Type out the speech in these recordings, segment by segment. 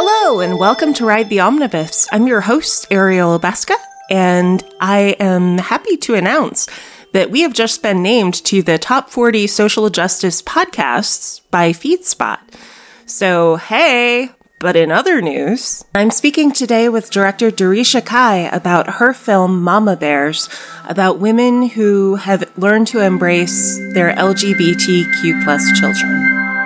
Hello, and welcome to Ride the Omnibus. I'm your host, Ariel Obeska, and I am happy to announce that we have just been named to the top 40 social justice podcasts by FeedSpot. So, hey, but in other news, I'm speaking today with director Daresha Kyi about her film Mama Bears, about women who have learned to embrace their LGBTQ plus children.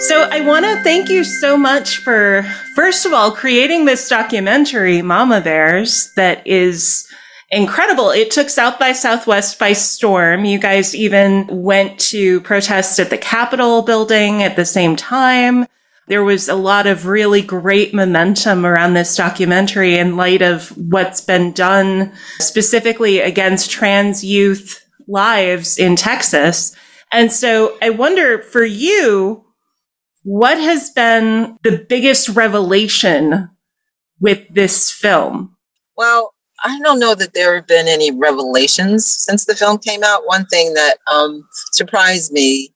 So I want to thank you so much for, first of all, creating this documentary, Mama Bears, that is incredible. It took South by Southwest by storm. You guys even went to protest at the Capitol building at the same time. There was a lot of really great momentum around this documentary in light of what's been done specifically against trans youth lives in Texas. And so I wonder for you, what has been the biggest revelation with this film? Well, I don't know that there have been any revelations since the film came out. One thing that um, surprised me,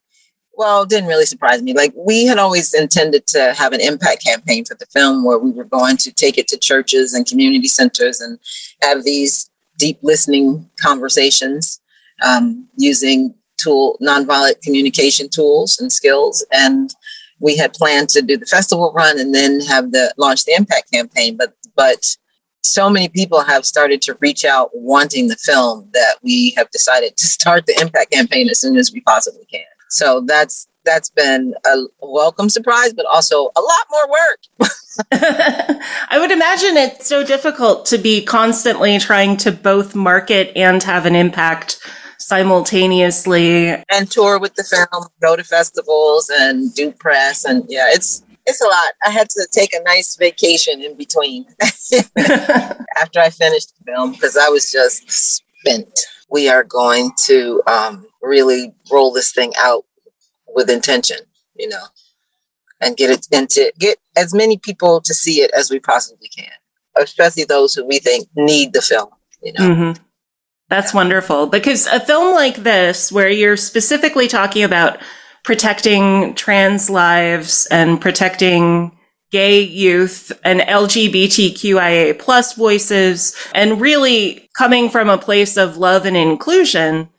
well, didn't really surprise me. Like we had always intended to have an impact campaign for the film where we were going to take it to churches and community centers and have these deep listening conversations um, using tool nonviolent communication tools and skills and we had planned to do the festival run and then have the launch the impact campaign but but so many people have started to reach out wanting the film that we have decided to start the impact campaign as soon as we possibly can. So that's that's been a welcome surprise but also a lot more work. I would imagine it's so difficult to be constantly trying to both market and have an impact simultaneously and tour with the film, go to festivals and do press and yeah, it's it's a lot. I had to take a nice vacation in between after I finished the film because I was just spent. We are going to um, really roll this thing out with intention, you know, and get it into get as many people to see it as we possibly can, especially those who we think need the film, you know. Mm-hmm. That's wonderful because a film like this, where you're specifically talking about protecting trans lives and protecting gay youth and LGBTQIA plus voices and really coming from a place of love and inclusion,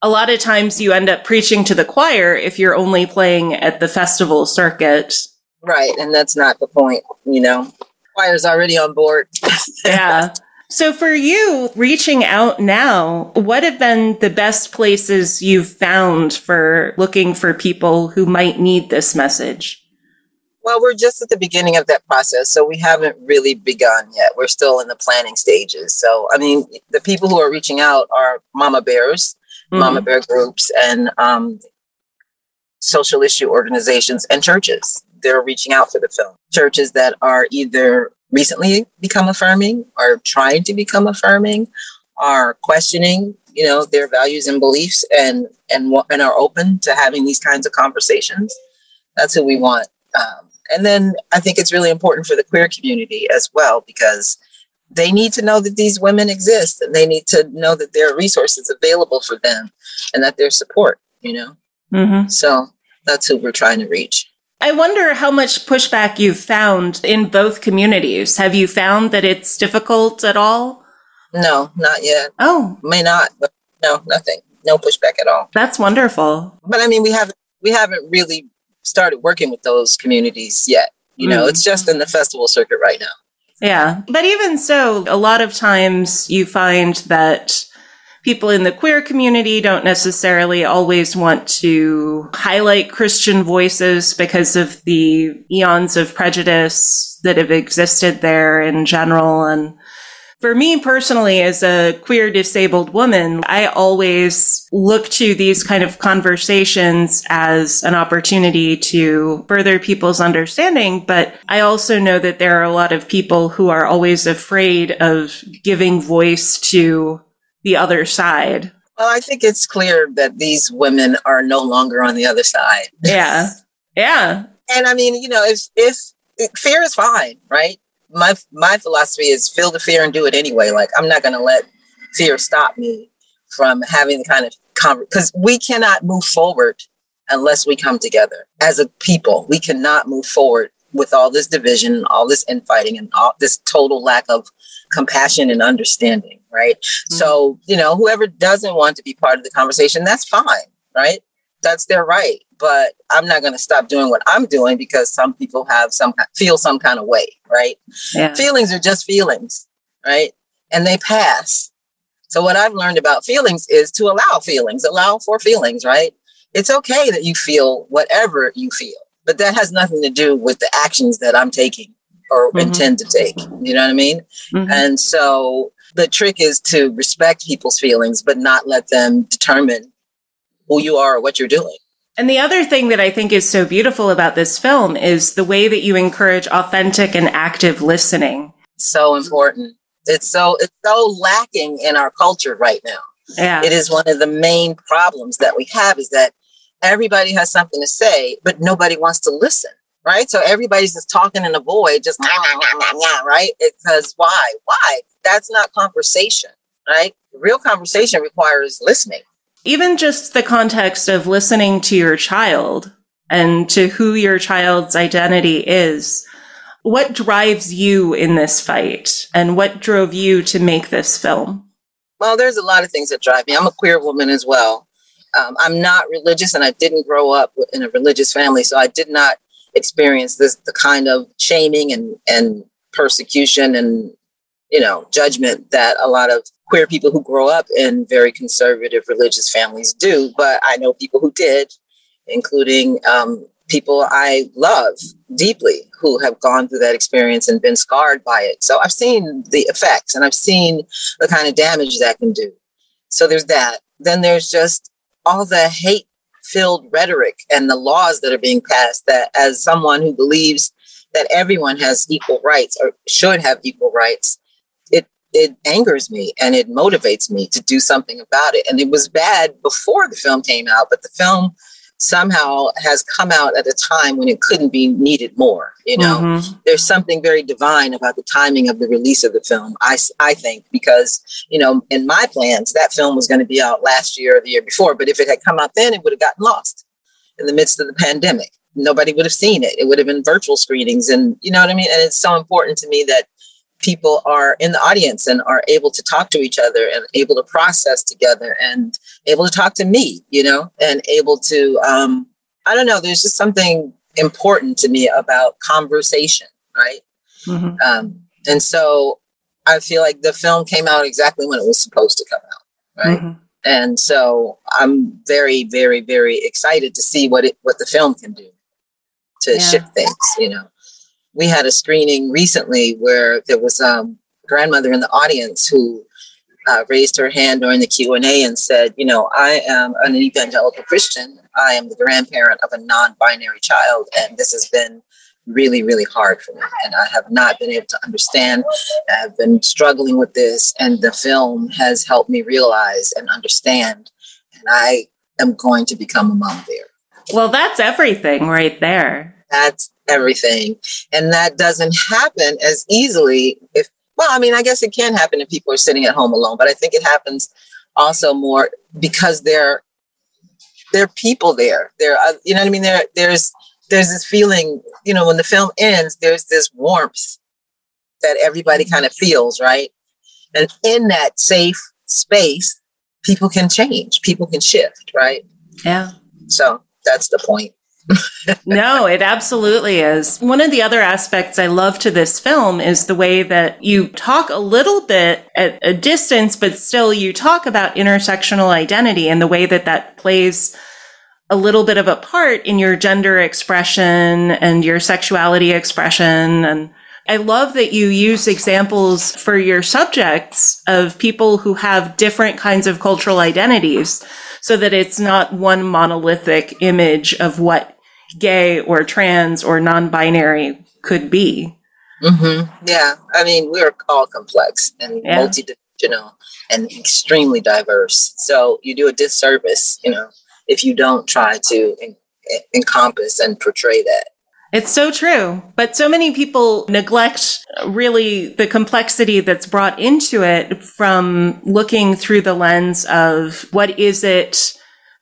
a lot of times you end up preaching to the choir if you're only playing at the festival circuit. Right. And that's not the point, you know. Choir's already on board. yeah. So for you reaching out now, what have been the best places you've found for looking for people who might need this message? Well, we're just at the beginning of that process, so we haven't really begun yet. We're still in the planning stages. So, I mean, the people who are reaching out are mama bears, mm-hmm. mama bear groups, and um, social issue organizations and churches. They're reaching out for the film. Churches that are either recently become affirming are trying to become affirming are questioning you know their values and beliefs and and and are open to having these kinds of conversations. That's who we want um, and then i think it's really important for the queer community as well because they need to know that these women exist and they need to know that there are resources available for them and that there's support you know? Mm-hmm. so that's who we're trying to reach I wonder how much pushback you've found in both communities. Have you found that it's difficult at all? No, not yet. Oh, may not, but no, nothing. No pushback at all. That's wonderful. But I mean, we haven't we haven't really started working with those communities yet. You know, mm. it's just in the festival circuit right now. Yeah. But even so, a lot of times you find that people in the queer community don't necessarily always want to highlight Christian voices because of the eons of prejudice that have existed there in general. And for me personally, as a queer disabled woman, I always look to these kind of conversations as an opportunity to further people's understanding. But I also know that there are a lot of people who are always afraid of giving voice to the other side. Well, I think it's clear that these women are no longer on the other side. Yeah. Yeah. and I mean, you know, if if fear is fine, right? My my philosophy is feel the fear and do it anyway. Like I'm not going to let fear stop me from having the kind of because we cannot move forward unless we come together as a people. We cannot move forward with all this division, all this infighting, and all this total lack of compassion and understanding, right? Mm-hmm. So, you know, whoever doesn't want to be part of the conversation, that's fine, right? That's their right. But I'm not going to stop doing what I'm doing because some people have some feel some kind of way, right? Yeah. Feelings are just feelings, right? And they pass. So what I've learned about feelings is to allow feelings, allow for feelings, right? It's okay that you feel whatever you feel, but that has nothing to do with the actions that I'm taking or mm-hmm. intend to take. You know what I mean? Mm-hmm. And so the trick is to respect people's feelings, but not let them determine who you are or what you're doing. And the other thing that I think is so beautiful about this film is the way that you encourage authentic and active listening. So important. It's so it's so lacking in our culture right now. Yeah. It is one of the main problems that we have is that everybody has something to say, but nobody wants to listen right? So everybody's just talking in a void, just nah, nah, nah, nah, right? Because why? Why? That's not conversation, right? Real conversation requires listening. Even just the context of listening to your child and to who your child's identity is. What drives you in this fight and what drove you to make this film? Well, there's a lot of things that drive me. I'm a queer woman as well. Um, I'm not religious and I didn't grow up in a religious family, so I did not experience this the kind of shaming and and persecution and you know judgment that a lot of queer people who grow up in very conservative religious families do but i know people who did including um, people i love deeply who have gone through that experience and been scarred by it. So i've seen the effects and i've seen the kind of damage that can do. So there's that. Then there's just all the hate filled rhetoric and the laws that are being passed that as someone who believes that everyone has equal rights or should have equal rights it angers me and it motivates me to do something about it. And it was bad before the film came out but the film somehow has come out at a time when it couldn't be needed more you know? Mm-hmm. there's something very divine about the timing of the release of the film i i think because you know in my plans that film was going to be out last year or the year before but if it had come out then it would have gotten lost in the midst of the pandemic. Nobody would have seen it. It would have been virtual screenings and you know what i mean? And it's so important to me that people are in the audience and are able to talk to each other and able to process together and able to talk to me, you know, and able to, um, I don't know, there's just something important to me about conversation, right? Mm-hmm. Um, and so I feel like the film came out exactly when it was supposed to come out, right? Mm-hmm. And so I'm very, very, very excited to see what it what the film can do to yeah. shift things, you know we had a screening recently where there was um, a grandmother in the audience who uh, raised her hand during the q&a and said you know i am an evangelical christian. I am the grandparent of a non-binary child and this has been really really hard for me and i have not been able to understand. I've been struggling with this and the film has helped me realize and understand and i am going to become a mom there. Well that's everything right there. That's everything. And that doesn't happen as easily if, well, I mean, I guess it can happen if people are sitting at home alone, but I think it happens also more because there, there are people there. There, are, uh, you know what I mean? There, there's, there's this feeling, you know, when the film ends, there's this warmth that everybody mm-hmm. kind of feels, right? And in that safe space, people can change, people can shift, right? Yeah. So that's the point no, it absolutely is. One of the other aspects I love to this film is the way that you talk a little bit at a distance, but still you talk about intersectional identity and the way that that plays a little bit of a part in your gender expression and your sexuality expression. And I love that you use examples for your subjects of people who have different kinds of cultural identities so that it's not one monolithic image of what gay or trans or non-binary could be. Mm-hmm. Yeah, I mean we're all complex and yeah. multidimensional and extremely diverse. So you do a disservice, you know, if you don't try to en- encompass and portray that. It's so true. But so many people neglect really the complexity that's brought into it from looking through the lens of what is it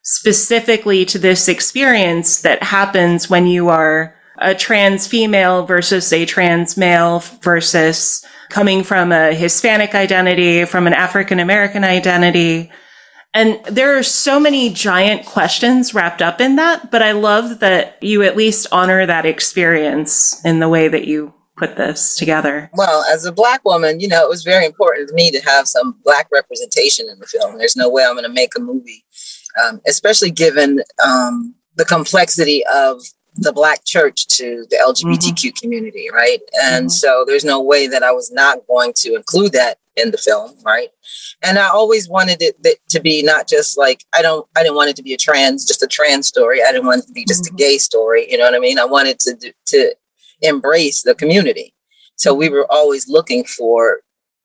specifically to this experience that happens when you are a trans female versus a trans male versus coming from a Hispanic identity, from an African American identity. And there are so many giant questions wrapped up in that, but I love that you at least honor that experience in the way that you put this together. Well, as a black woman, you know, it was very important to me to have some black representation in the film. There's no way I'm going to make a movie, um, especially given um, the complexity of the black church to the LGBTQ mm-hmm. community, right? And mm-hmm. so there's no way that I was not going to include that in the film, right? And I always wanted it to be not just like I don't I didn't want it to be a trans just a trans story. I didn't want it to be just mm-hmm. a gay story, you know what I mean? I wanted to to embrace the community. So we were always looking for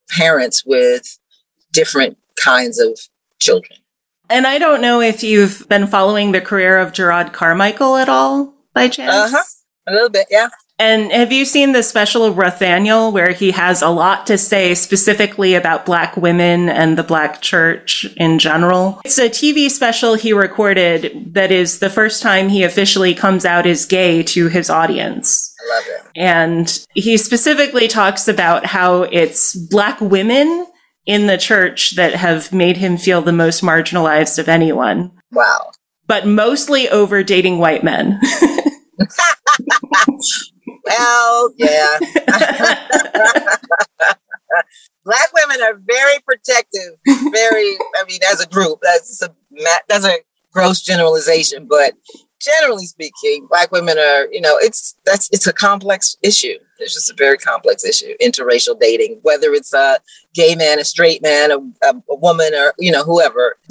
parents with different kinds of children. And I don't know if you've been following the career of Jerrod Carmichael at all by chance? Uh-huh. A little bit, yeah. And have you seen the special Rothaniel where he has a lot to say specifically about black women and the black church in general? It's a TV special he recorded that is the first time he officially comes out as gay to his audience. I love it. And he specifically talks about how it's black women in the church that have made him feel the most marginalized of anyone. Wow but mostly over dating white men. well, yeah. Black women are very protective, very, I mean, as a group, that's a, that's a gross generalization, but generally speaking, black women are, you know, it's that's it's a complex issue. It's just a very complex issue. Interracial dating, whether it's a gay man, a straight man, a, a, a woman, or you know, whoever.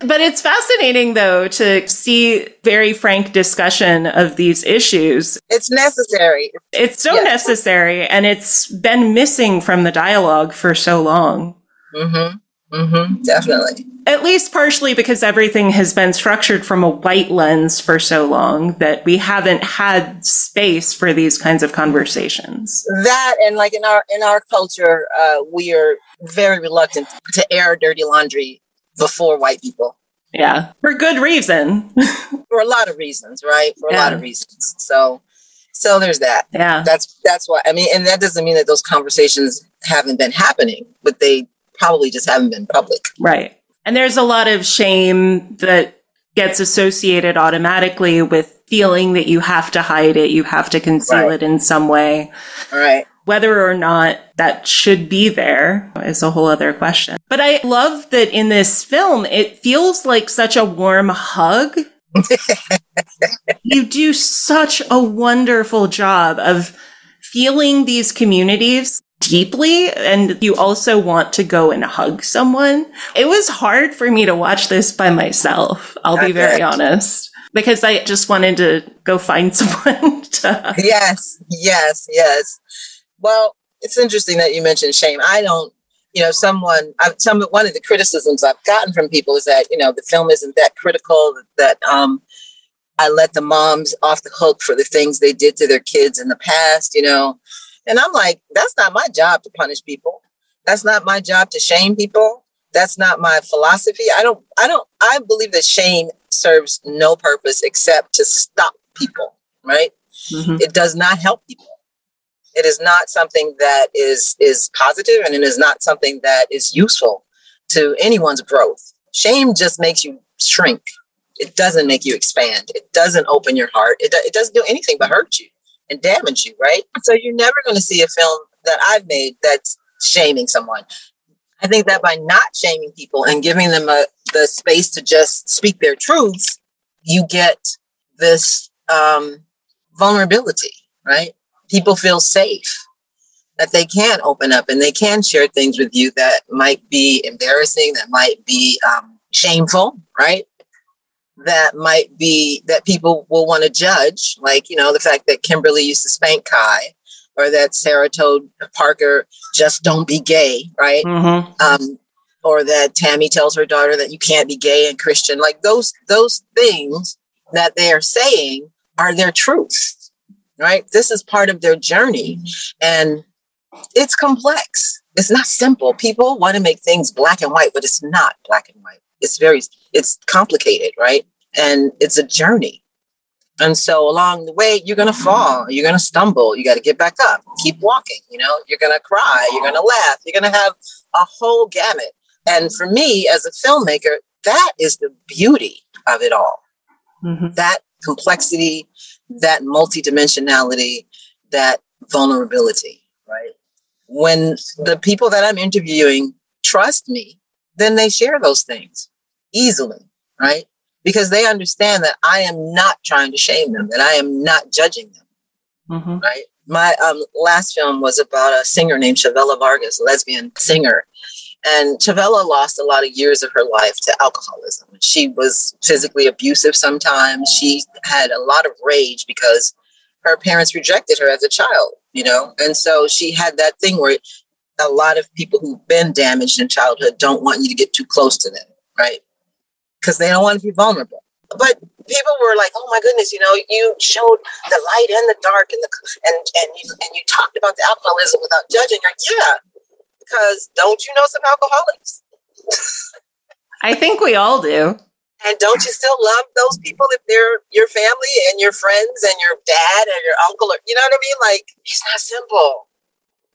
but it's fascinating though to see very frank discussion of these issues. It's necessary. It's so yes. necessary, and it's been missing from the dialogue for so long. Mm-hmm. Mm-hmm. Definitely. At least partially because everything has been structured from a white lens for so long that we haven't had space for these kinds of conversations. That and like in our in our culture, uh, we are very reluctant to air dirty laundry before white people. Yeah, for good reason. for a lot of reasons, right? For a yeah. lot of reasons. So, so there's that. Yeah, that's that's why. I mean, and that doesn't mean that those conversations haven't been happening, but they probably just haven't been public. Right. And there's a lot of shame that gets associated automatically with feeling that you have to hide it, you have to conceal right. it in some way. Right. Whether or not that should be there is a whole other question. But I love that in this film, it feels like such a warm hug. you do such a wonderful job of feeling these communities deeply and you also want to go and hug someone. It was hard for me to watch this by myself. I'll be very honest because I just wanted to go find someone to. Yes, yes, yes. Well, it's interesting that you mentioned shame. I don't, you know, someone, I've, some one of the criticisms I've gotten from people is that you know the film isn't that critical. That um, I let the moms off the hook for the things they did to their kids in the past. You know, and I'm like, that's not my job to punish people. That's not my job to shame people. That's not my philosophy. I don't, I don't, I believe that shame serves no purpose except to stop people, right? Mm-hmm. It does not help people. It is not something that is is positive and it is not something that is useful to anyone's growth. Shame just makes you shrink. It doesn't make you expand. It doesn't open your heart. It, it doesn't do anything but hurt you and damage you, right? So you're never going to see a film that I've made that's shaming someone. I think that by not shaming people and giving them a, the space to just speak their truths, you get this um, vulnerability, right? People feel safe that they can open up and they can share things with you that might be embarrassing, that might be um, shameful, right? That might be that people will want to judge, like, you know, the fact that Kimberly used to spank Kai or that Sarah told Parker, just don't be gay, right? Mm-hmm. Um, or that Tammy tells her daughter that you can't be gay and Christian. Like those, those things that they are saying are their truths, right? This is part of their journey. And it's complex. It's not simple. People want to make things black and white, but it's not black and white. It's very, it's complicated, right? And it's a journey. And so along the way, you're going to fall, you're going to stumble, you got to get back up, keep walking, you know, you're going to cry, you're going to laugh, you're going to have a whole gamut. And for me as a filmmaker, that is the beauty of it all. Mm-hmm. That complexity, that multidimensionality, that vulnerability, right? When the people that I'm interviewing trust me, then they share those things easily, right? Because they understand that I am not trying to shame them, that I am not judging them. Mm-hmm. Right. My um, last film was about a singer named Chavela Vargas, a lesbian singer. And Chavela lost a lot of years of her life to alcoholism. She was physically abusive sometimes. She had a lot of rage because her parents rejected her as a child, you know? And so she had that thing where a lot of people who've been damaged in childhood don't want you to get too close to them, right? Because they don't want to be vulnerable. But people were like, "Oh my goodness, you know, you showed the light and the dark, and the and and you and you talked about the alcoholism without judging." Like, yeah, because don't you know some alcoholics? I think we all do. And don't you still love those people if they're your family and your friends and your dad and your uncle? Or, you know what I mean? Like, it's not simple.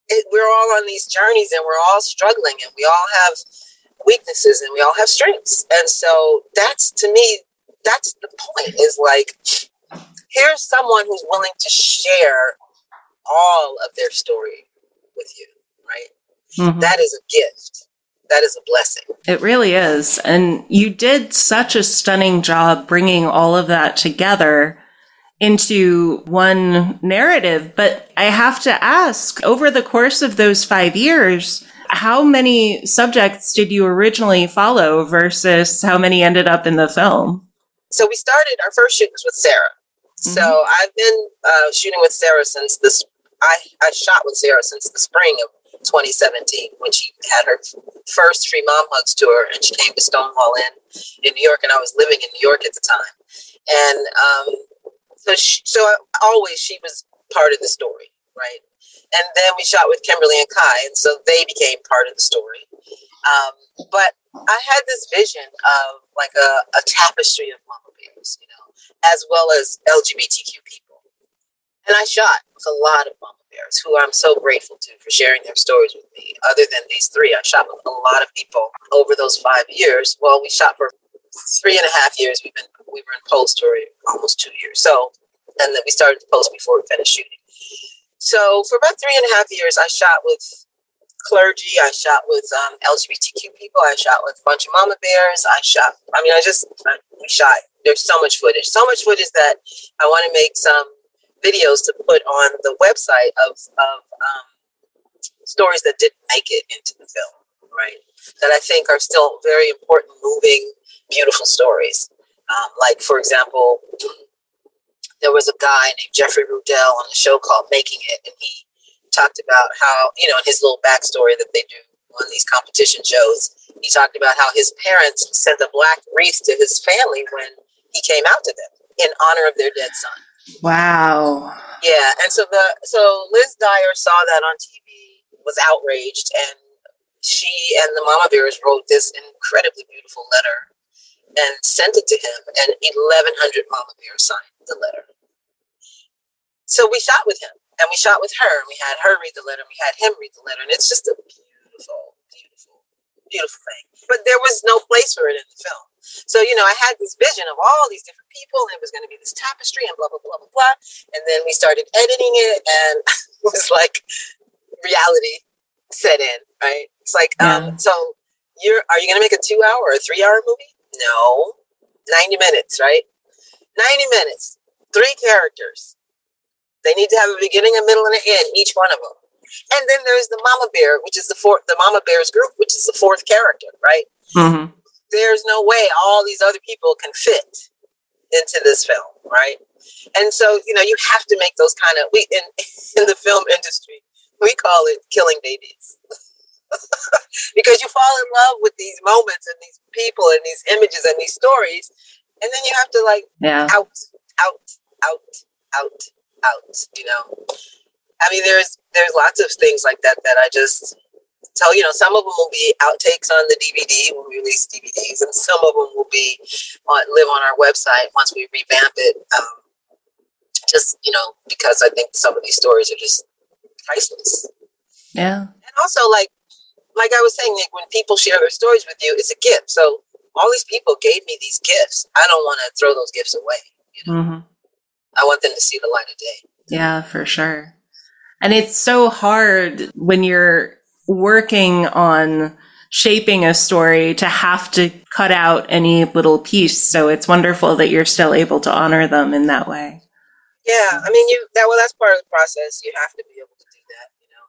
It, we're all on these journeys and we're all struggling and we all have weaknesses and we all have strengths. And so that's to me, that's the point is like, here's someone who's willing to share all of their story with you, right? Mm-hmm. That is a gift. That is a blessing. It really is. And you did such a stunning job bringing all of that together into one narrative. But I have to ask over the course of those five years, how many subjects did you originally follow versus how many ended up in the film? So we started our first shoot was with Sarah. Mm-hmm. So I've been uh, shooting with Sarah since this. I I shot with Sarah since the spring of 2017 when she had her first Free Mom Hugs tour, and she came to Stonewall Inn in New York, and I was living in New York at the time, and um, so she, so I, always she was part of the story, right? And then we shot with Kimberly and Kai, and so they became part of the story. Um, but I had this vision of like a, a tapestry of mama bears, you know, as well as LGBTQ people. And I shot with a lot of mama bears who I'm so grateful to for sharing their stories with me. Other than these three, I shot with a lot of people over those five years. Well, we shot for three and a half years. We've been we were in post for almost two years. So, and then we started the post before we finished shooting. So for about three and a half years, I shot with clergy. I shot with um, LGBTQ people. I shot with a bunch of mama bears. I shot. I mean, I just we shot. There's so much footage. So much footage that I want to make some videos to put on the website of of um, stories that didn't make it into the film. Right. That I think are still very important, moving, beautiful stories. Um, like for example, there was a guy named Jeffrey Rudell on a show called Making It, and he talked about how, you know, in his little backstory that they do on these competition shows, he talked about how his parents sent a black wreath to his family when he came out to them in honor of their dead son. Wow. Yeah, and so the so Liz Dyer saw that on TV, was outraged, and she and the Mama Bears wrote this incredibly beautiful letter and sent it to him, and 1,100 Mama Bears signed the letter. So we shot with him and we shot with her we had her read the letter and we had him read the letter. And it's just a beautiful, beautiful, beautiful thing. But there was no place for it in the film. So, you know, I had this vision of all these different people and it was going to be this tapestry and blah, blah, blah, blah, blah. And then we started editing it and it was like reality set in, right? It's like, um, yeah. um, so you're, are you going to make a two hour or a three hour movie? No. 90 minutes, right? 90 minutes, three characters. They need to have a beginning, a middle, and an end, each one of them. And then there's the mama bear, which is the fourth, the mama bears group, which is the fourth character, right? Mm-hmm. There's no way all these other people can fit into this film, right? And so, you know, you have to make those kind of we in in the film industry, we call it killing babies. because you fall in love with these moments and these people and these images and these stories and then you have to like yeah. out, out, out, out, out. You know, I mean, there's there's lots of things like that that I just tell you know some of them will be outtakes on the dvd when we release dvds and some of them will be on live on our website once we revamp it um, just you know because I think some of these stories are just priceless. Yeah, and also like like I was saying, like when people share their stories with you, it's a gift. So all these people gave me these gifts. I don't want to throw those gifts away. You know? mm-hmm. I want them to see the light of day. Yeah, for sure. And it's so hard when you're working on shaping a story to have to cut out any little piece. So it's wonderful that you're still able to honor them in that way. Yeah, I mean, you that well, that's part of the process. You have to be able to do that. You know,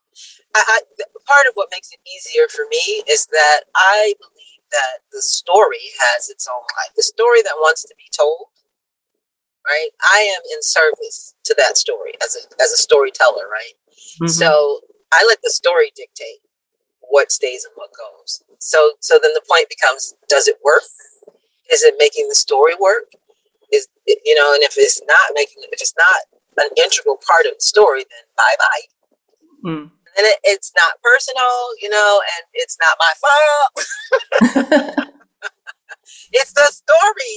I, I part of what makes it easier for me is that I believe that the story has its own life. The story that wants to be told, right? I am in service to that story as a as a storyteller, right? Mm-hmm. So I let the story dictate what stays and what goes. So so then the point becomes does it work? Is it making the story work? Is it, you know, and if it's not making if it's not an integral part of the story, then bye bye. Mm. And it, it's not personal, you know, and it's not my fault. it's the story. The story didn't want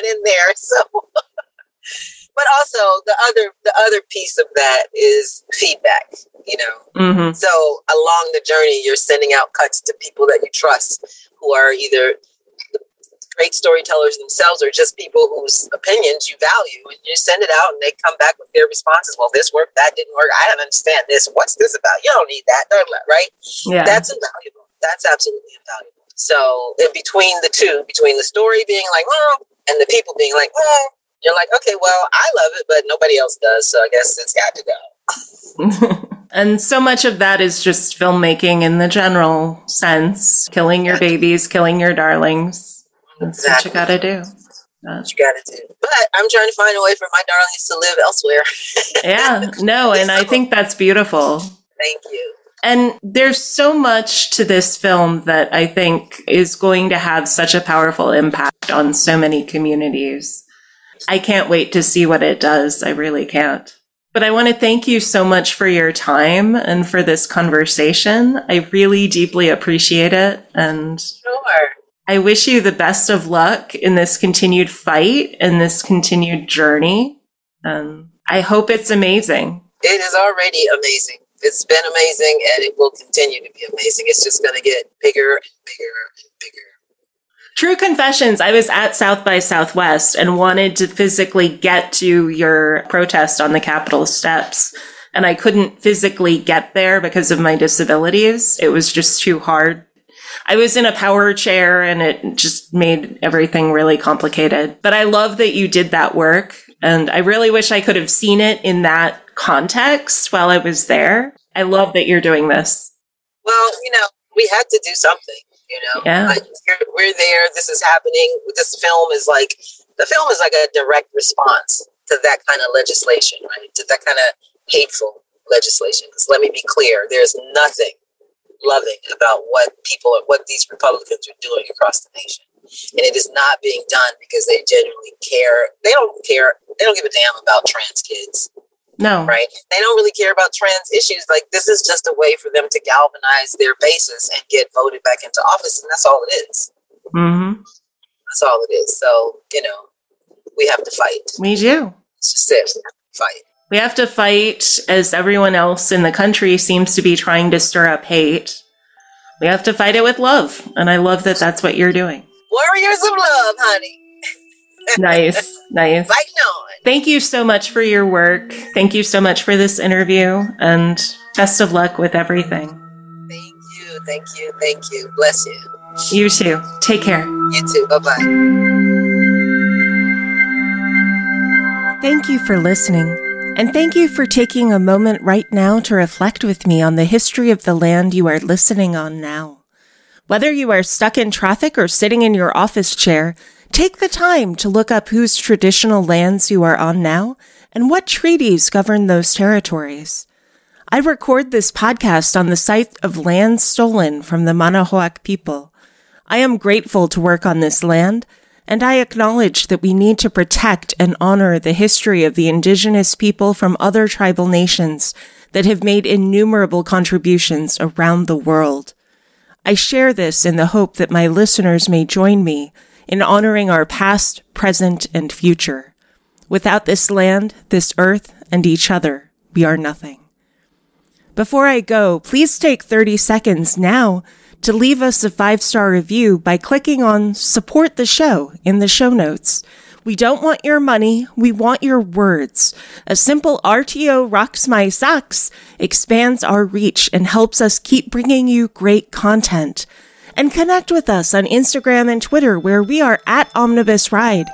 that in there. So but also the other the other piece of that is feedback you know mm-hmm. so along the journey you're sending out cuts to people that you trust who are either great storytellers themselves or just people whose opinions you value and you send it out and they come back with their responses well this worked that didn't work i don't understand this what's this about you don't need that right yeah. that's invaluable that's absolutely invaluable so in between the two between the story being like oh and the people being like oh you're like, okay, well, I love it, but nobody else does. So I guess it's got to go. and so much of that is just filmmaking in the general sense killing your babies, killing your darlings. That's exactly. what you got to do. That's what you got to do. But I'm trying to find a way for my darlings to live elsewhere. yeah, no, and I think that's beautiful. Thank you. And there's so much to this film that I think is going to have such a powerful impact on so many communities. I can't wait to see what it does. I really can't. But I want to thank you so much for your time and for this conversation. I really deeply appreciate it. And sure. I wish you the best of luck in this continued fight and this continued journey. Um, I hope it's amazing. It is already amazing. It's been amazing and it will continue to be amazing. It's just going to get bigger and bigger and bigger True confessions. I was at South by Southwest and wanted to physically get to your protest on the Capitol steps. And I couldn't physically get there because of my disabilities. It was just too hard. I was in a power chair and it just made everything really complicated. But I love that you did that work. And I really wish I could have seen it in that context while I was there. I love that you're doing this. Well, you know, we had to do something. You know, yeah. like we're there. This is happening. This film is like the film is like a direct response to that kind of legislation, right? To that kind of hateful legislation. Because let me be clear, there's nothing loving about what people, what these Republicans are doing across the nation. And it is not being done because they genuinely care. They don't care. They don't give a damn about trans kids. No. Right? They don't really care about trans issues. Like, this is just a way for them to galvanize their bases and get voted back into office. And that's all it is. Mm-hmm. That's all it is. So, you know, we have to fight. We do. It's just it. Fight. We have to fight as everyone else in the country seems to be trying to stir up hate. We have to fight it with love. And I love that that's what you're doing. Warriors of love, honey. nice. Nice. Fighting on. Thank you so much for your work. Thank you so much for this interview and best of luck with everything. Thank you. Thank you. Thank you. Bless you. You too. Take care. You too. Bye bye. Thank you for listening. And thank you for taking a moment right now to reflect with me on the history of the land you are listening on now. Whether you are stuck in traffic or sitting in your office chair, Take the time to look up whose traditional lands you are on now and what treaties govern those territories. I record this podcast on the site of land stolen from the Manahoac people. I am grateful to work on this land, and I acknowledge that we need to protect and honor the history of the indigenous people from other tribal nations that have made innumerable contributions around the world. I share this in the hope that my listeners may join me in honoring our past, present, and future. Without this land, this earth, and each other, we are nothing. Before I go, please take 30 seconds now to leave us a five star review by clicking on support the show in the show notes. We don't want your money. We want your words. A simple RTO rocks my socks expands our reach and helps us keep bringing you great content. And connect with us on Instagram and Twitter where we are at Omnibus Ride.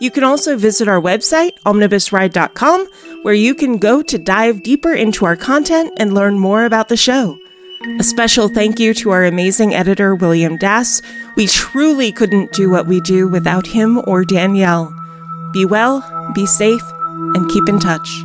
You can also visit our website, omnibusride.com, where you can go to dive deeper into our content and learn more about the show. A special thank you to our amazing editor, William Dass. We truly couldn't do what we do without him or Danielle. Be well, be safe, and keep in touch.